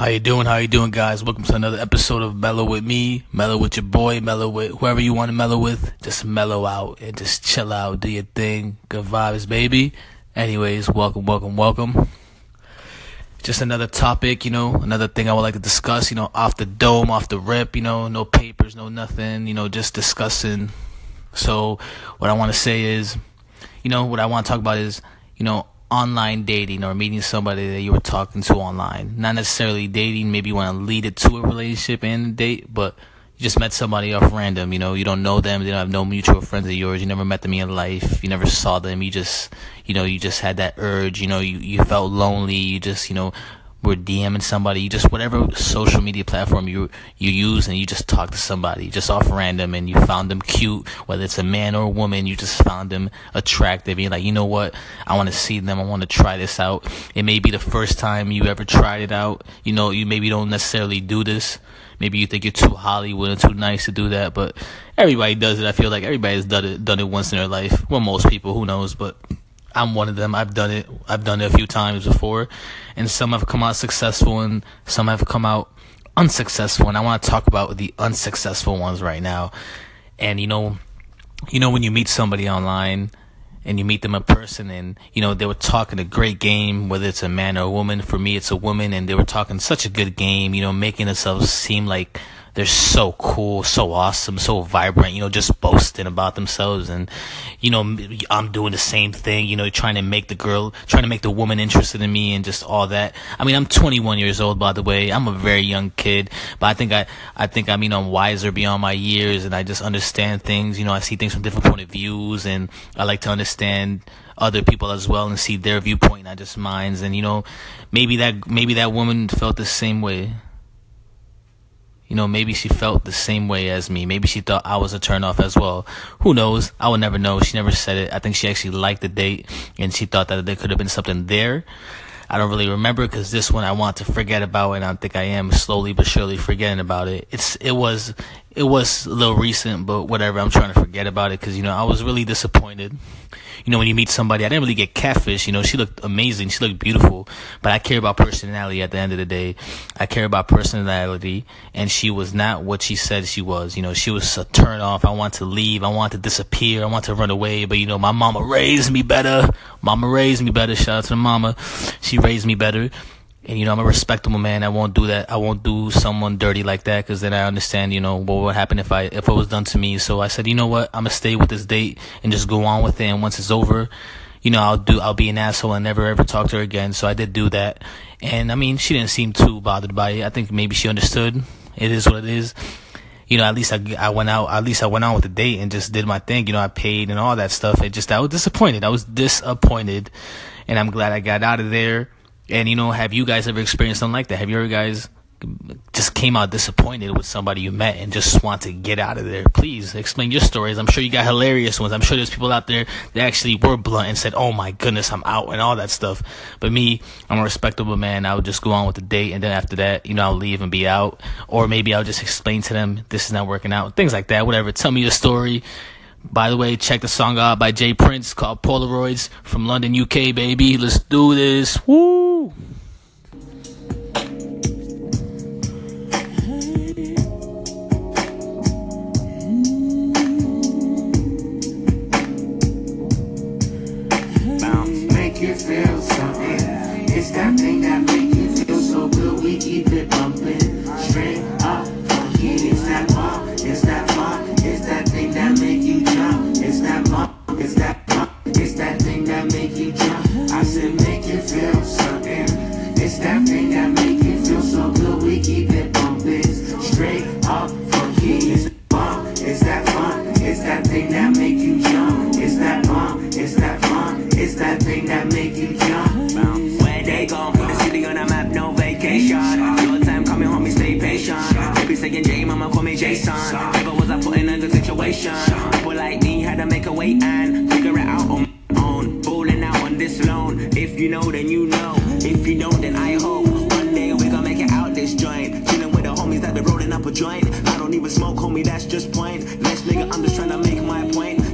How you doing? How you doing, guys? Welcome to another episode of Mellow with me, Mellow with your boy, Mellow with whoever you want to mellow with. Just mellow out and just chill out, do your thing. Good vibes, baby. Anyways, welcome, welcome, welcome. Just another topic, you know, another thing I would like to discuss, you know, off the dome, off the rip, you know, no papers, no nothing, you know, just discussing. So, what I want to say is, you know, what I want to talk about is, you know, online dating or meeting somebody that you were talking to online. Not necessarily dating, maybe you want to lead it to a relationship and a date, but you just met somebody off random, you know, you don't know them, they don't have no mutual friends of yours, you never met them in your life, you never saw them, you just, you know, you just had that urge, you know, you, you felt lonely, you just, you know, were DMing somebody, just whatever social media platform you you use, and you just talk to somebody just off random, and you found them cute, whether it's a man or a woman, you just found them attractive. You're like, you know what, I want to see them, I want to try this out. It may be the first time you ever tried it out. You know, you maybe don't necessarily do this. Maybe you think you're too Hollywood and too nice to do that, but everybody does it. I feel like everybody's done it done it once in their life. Well, most people, who knows, but I'm one of them. I've done it. I've done it a few times before, and some have come out successful, and some have come out unsuccessful. And I want to talk about the unsuccessful ones right now. And you know, you know when you meet somebody online and you meet them in person and you know they were talking a great game whether it's a man or a woman for me it's a woman and they were talking such a good game you know making themselves seem like they're so cool, so awesome, so vibrant, you know, just boasting about themselves. And, you know, I'm doing the same thing, you know, trying to make the girl, trying to make the woman interested in me and just all that. I mean, I'm 21 years old, by the way. I'm a very young kid, but I think I, I think I mean, I'm wiser beyond my years and I just understand things, you know, I see things from different point of views and I like to understand other people as well and see their viewpoint, not just mine's. And, you know, maybe that, maybe that woman felt the same way you know, maybe she felt the same way as me. Maybe she thought I was a turnoff as well. Who knows? I will never know. She never said it. I think she actually liked the date and she thought that there could have been something there. I don't really remember because this one I want to forget about and I think I am slowly but surely forgetting about it. It's, it was, it was a little recent, but whatever. I'm trying to forget about it because, you know, I was really disappointed you know, when you meet somebody, I didn't really get catfish. You know, she looked amazing. She looked beautiful. But I care about personality at the end of the day. I care about personality. And she was not what she said she was. You know, she was a turn off. I want to leave. I want to disappear. I want to run away. But, you know, my mama raised me better. Mama raised me better. Shout out to the mama. She raised me better and you know I'm a respectable man. I won't do that. I won't do someone dirty like that because then I understand, you know, what would happen if I if it was done to me. So I said, you know what, I'm gonna stay with this date and just go on with it. And once it's over, you know, I'll do I'll be an asshole and never ever talk to her again. So I did do that, and I mean, she didn't seem too bothered by it. I think maybe she understood. It is what it is. You know, at least I, I went out, at least I went on with the date and just did my thing. You know, I paid and all that stuff. It just, I was disappointed. I was disappointed. And I'm glad I got out of there and you know, have you guys ever experienced something like that? Have you ever guys just came out disappointed with somebody you met and just want to get out of there? Please explain your stories. I'm sure you got hilarious ones. I'm sure there's people out there that actually were blunt and said, "Oh my goodness, I'm out" and all that stuff. But me, I'm a respectable man. I would just go on with the date, and then after that, you know, I'll leave and be out, or maybe I'll just explain to them this is not working out, things like that. Whatever. Tell me your story by the way, check the song out by Jay Prince called Polaroids from London, UK, baby. Let's do this. Woo! Make you feel something. It's that thing that make you feel so good. We keep it bumping. Up, funky. It's that pop. It's that. It's that thing that make you jump. It's that bump. It's that bump. It's that thing that make you jump. I said make you feel something. Thing that make you jump. It's that bump. It's that funk. It's that thing that make you jump. Where they go? Put the city on the map, no vacation. Your time coming, homie, stay patient. Baby saying J, mama call me Jason. Never was I put in a good situation. People like me had to make a way and figure it out on my own. Balling out on this loan. If you know, then you know. If you don't, then I hope a joint. I don't even smoke, homie, that's just plain. Next nigga, I'm just trying to make my point.